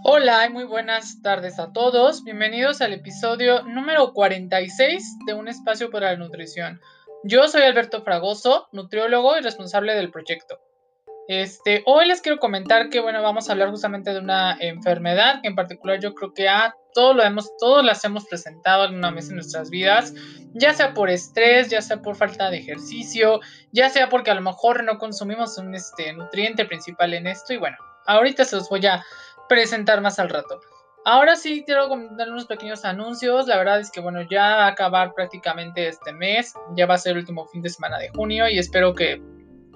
Hola y muy buenas tardes a todos. Bienvenidos al episodio número 46 de Un espacio para la nutrición. Yo soy Alberto Fragoso, nutriólogo y responsable del proyecto. Este, hoy les quiero comentar que bueno, vamos a hablar justamente de una enfermedad que en particular yo creo que a todos lo hemos, todos las hemos presentado alguna vez en nuestras vidas, ya sea por estrés, ya sea por falta de ejercicio, ya sea porque a lo mejor no consumimos un este, nutriente principal en esto y bueno, ahorita se los voy a presentar más al rato. Ahora sí quiero comentar unos pequeños anuncios. La verdad es que bueno, ya va a acabar prácticamente este mes. Ya va a ser el último fin de semana de junio y espero que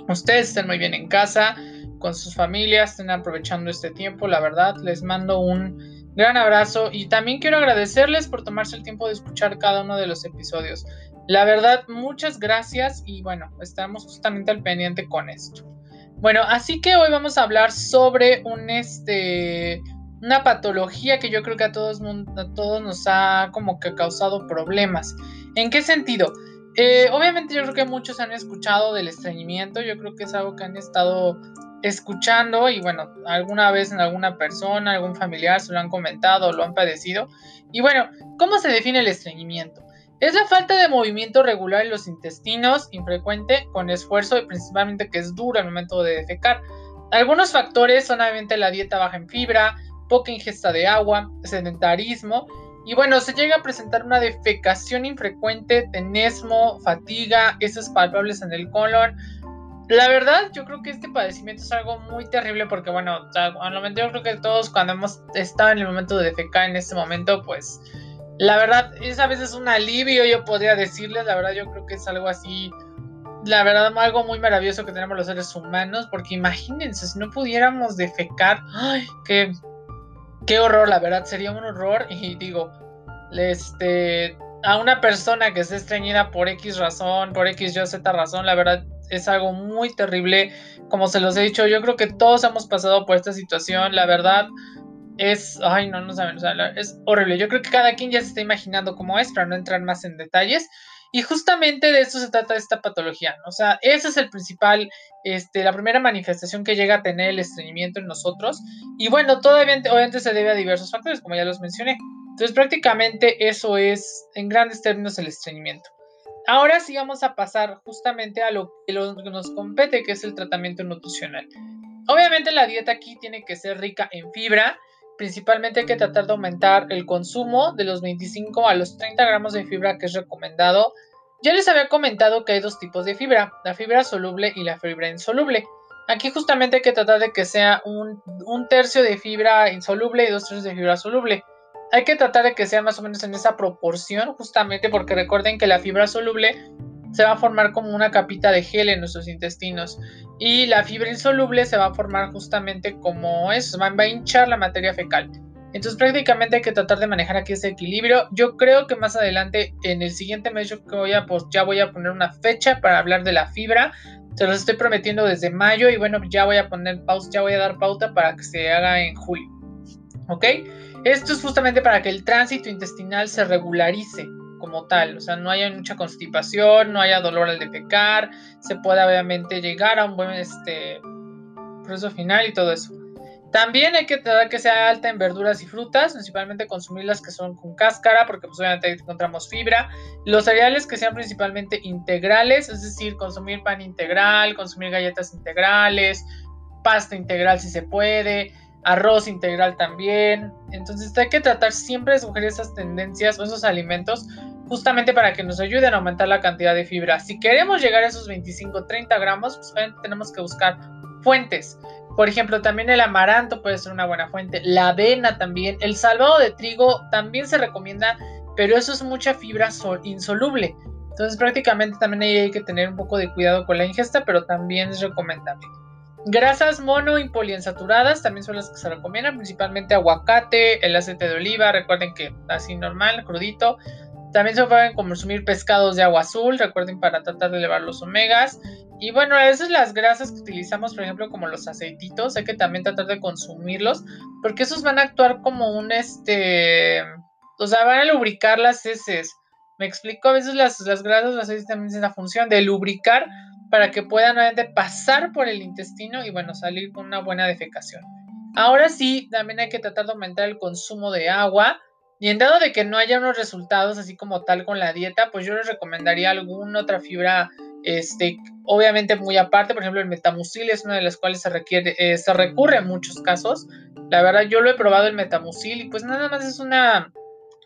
ustedes estén muy bien en casa, con sus familias, estén aprovechando este tiempo. La verdad, les mando un gran abrazo y también quiero agradecerles por tomarse el tiempo de escuchar cada uno de los episodios. La verdad, muchas gracias y bueno, estamos justamente al pendiente con esto. Bueno, así que hoy vamos a hablar sobre un este una patología que yo creo que a todos, a todos nos ha como que causado problemas. ¿En qué sentido? Eh, obviamente yo creo que muchos han escuchado del estreñimiento, yo creo que es algo que han estado escuchando y bueno, alguna vez en alguna persona, algún familiar se lo han comentado, lo han padecido. Y bueno, ¿cómo se define el estreñimiento? Es la falta de movimiento regular en los intestinos, infrecuente, con esfuerzo y principalmente que es duro al momento de defecar. Algunos factores son obviamente la dieta baja en fibra, poca ingesta de agua, sedentarismo y bueno, se llega a presentar una defecación infrecuente, tenesmo, fatiga, esos palpables en el colon. La verdad, yo creo que este padecimiento es algo muy terrible porque bueno, al momento yo creo que todos cuando hemos estado en el momento de defecar en este momento, pues la verdad, es a veces un alivio, yo podría decirles, la verdad yo creo que es algo así, la verdad algo muy maravilloso que tenemos los seres humanos, porque imagínense, si no pudiéramos defecar, ay, qué, qué horror, la verdad, sería un horror, y digo, este, a una persona que esté estreñida por X razón, por X, Y, Z razón, la verdad es algo muy terrible, como se los he dicho, yo creo que todos hemos pasado por esta situación, la verdad, es, ay, no, no saben, es horrible. Yo creo que cada quien ya se está imaginando cómo es, para no entrar más en detalles. Y justamente de eso se trata esta patología, O sea, ese es el principal, este, la primera manifestación que llega a tener el estreñimiento en nosotros. Y bueno, todavía, obviamente se debe a diversos factores, como ya los mencioné. Entonces, prácticamente eso es, en grandes términos, el estreñimiento. Ahora sí vamos a pasar justamente a lo que nos compete, que es el tratamiento nutricional. Obviamente la dieta aquí tiene que ser rica en fibra, Principalmente hay que tratar de aumentar el consumo de los 25 a los 30 gramos de fibra que es recomendado. Ya les había comentado que hay dos tipos de fibra, la fibra soluble y la fibra insoluble. Aquí justamente hay que tratar de que sea un, tercio de fibra insoluble y dos tercios de fibra soluble. Hay que tratar de que sea más o menos en esa proporción, justamente porque recuerden que la fibra soluble se va a formar como una capita de gel en nuestros intestinos y la fibra insoluble se va a formar justamente como eso, va a hinchar la materia fecal. Entonces prácticamente hay que tratar de manejar aquí ese equilibrio. Yo creo que más adelante en el siguiente mes yo voy a, pues, ya voy a poner una fecha para hablar de la fibra. Se los estoy prometiendo desde mayo y bueno, ya voy a poner pausa, ya voy a dar pauta para que se haga en julio. ¿Ok? Esto es justamente para que el tránsito intestinal se regularice como tal, o sea, no haya mucha constipación, no haya dolor al defecar, se pueda obviamente llegar a un buen este, proceso final y todo eso. También hay que tratar que sea alta en verduras y frutas, principalmente consumir las que son con cáscara, porque pues obviamente encontramos fibra. Los cereales que sean principalmente integrales, es decir, consumir pan integral, consumir galletas integrales, pasta integral si se puede, arroz integral también. Entonces hay que tratar siempre de escoger esas tendencias o esos alimentos justamente para que nos ayuden a aumentar la cantidad de fibra. Si queremos llegar a esos 25-30 gramos, pues tenemos que buscar fuentes. Por ejemplo, también el amaranto puede ser una buena fuente, la avena también, el salvado de trigo también se recomienda, pero eso es mucha fibra insoluble. Entonces prácticamente también hay que tener un poco de cuidado con la ingesta, pero también es recomendable. Grasas mono y poliinsaturadas también son las que se recomiendan, principalmente aguacate, el aceite de oliva, recuerden que así normal, crudito. También se pueden consumir pescados de agua azul, recuerden para tratar de elevar los omegas. Y bueno, esas las grasas que utilizamos, por ejemplo, como los aceititos, hay que también tratar de consumirlos, porque esos van a actuar como un este, o sea, van a lubricar las heces. Me explico, a veces las, las grasas, las heces también tienen la función de lubricar para que puedan nuevamente pasar por el intestino y bueno, salir con una buena defecación. Ahora sí, también hay que tratar de aumentar el consumo de agua. Y en dado de que no haya unos resultados así como tal con la dieta, pues yo les recomendaría alguna otra fibra, este, obviamente muy aparte, por ejemplo el metamucil es una de las cuales se requiere, eh, se recurre en muchos casos. La verdad yo lo he probado el metamucil y pues nada más es una,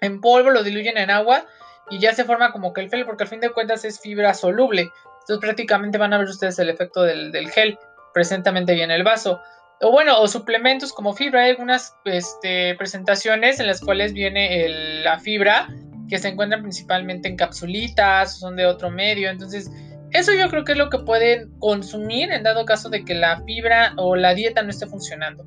en polvo lo diluyen en agua y ya se forma como que el gel, porque al fin de cuentas es fibra soluble. Entonces prácticamente van a ver ustedes el efecto del, del gel presentamente bien el vaso o bueno, o suplementos como fibra. Hay algunas este, presentaciones en las cuales viene la fibra que se encuentran principalmente en capsulitas, son de otro medio. Entonces, eso yo creo que es lo que pueden consumir en dado caso de que la fibra o la dieta no esté funcionando.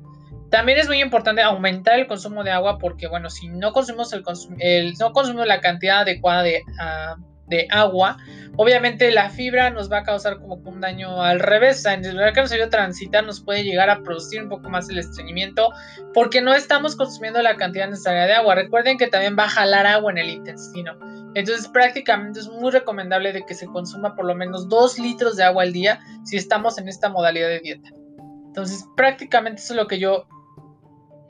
También es muy importante aumentar el consumo de agua porque, bueno, si no consumimos, el, el no consumimos la cantidad adecuada de, uh, de agua, obviamente la fibra nos va a causar como un daño al revés. En el que nos ayuda a transitar, nos puede llegar a producir un poco más el estreñimiento porque no estamos consumiendo la cantidad necesaria de agua. Recuerden que también va a jalar agua en el intestino. Entonces prácticamente es muy recomendable de que se consuma por lo menos 2 litros de agua al día si estamos en esta modalidad de dieta. Entonces prácticamente eso es lo que yo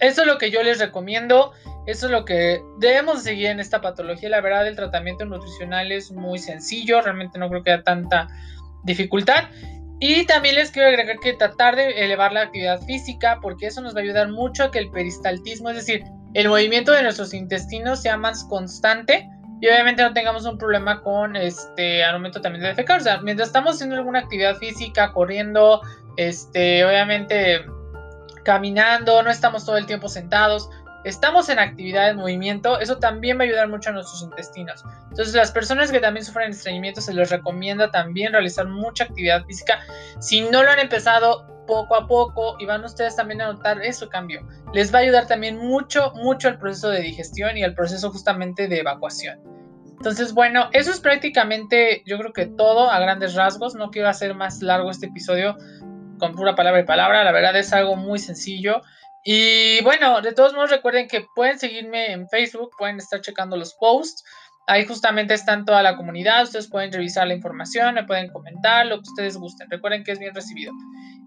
eso es lo que yo les recomiendo. Eso es lo que debemos seguir en esta patología. La verdad, el tratamiento nutricional es muy sencillo. Realmente no creo que haya tanta dificultad. Y también les quiero agregar que tratar de elevar la actividad física, porque eso nos va a ayudar mucho a que el peristaltismo, es decir, el movimiento de nuestros intestinos sea más constante y obviamente no tengamos un problema con este aumento también de defecar. O sea, mientras estamos haciendo alguna actividad física, corriendo, este, obviamente caminando, no estamos todo el tiempo sentados, estamos en actividad de movimiento, eso también va a ayudar mucho a nuestros intestinos. Entonces, las personas que también sufren estreñimiento se les recomienda también realizar mucha actividad física. Si no lo han empezado poco a poco y van ustedes también a notar eso cambio, les va a ayudar también mucho, mucho el proceso de digestión y el proceso justamente de evacuación. Entonces, bueno, eso es prácticamente, yo creo que todo a grandes rasgos. No quiero hacer más largo este episodio con pura palabra y palabra. La verdad es algo muy sencillo. Y bueno, de todos modos recuerden que pueden seguirme en Facebook, pueden estar checando los posts. Ahí justamente están toda la comunidad, ustedes pueden revisar la información, me pueden comentar lo que ustedes gusten. Recuerden que es bien recibido.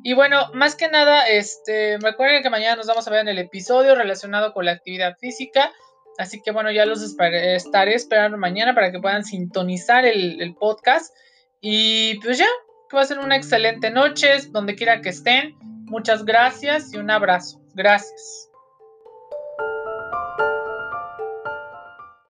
Y bueno, más que nada, este, recuerden que mañana nos vamos a ver en el episodio relacionado con la actividad física. Así que bueno, ya los estaré esperando mañana para que puedan sintonizar el, el podcast. Y pues ya, que ser una excelente noche, donde quiera que estén. Muchas gracias y un abrazo. Gracias.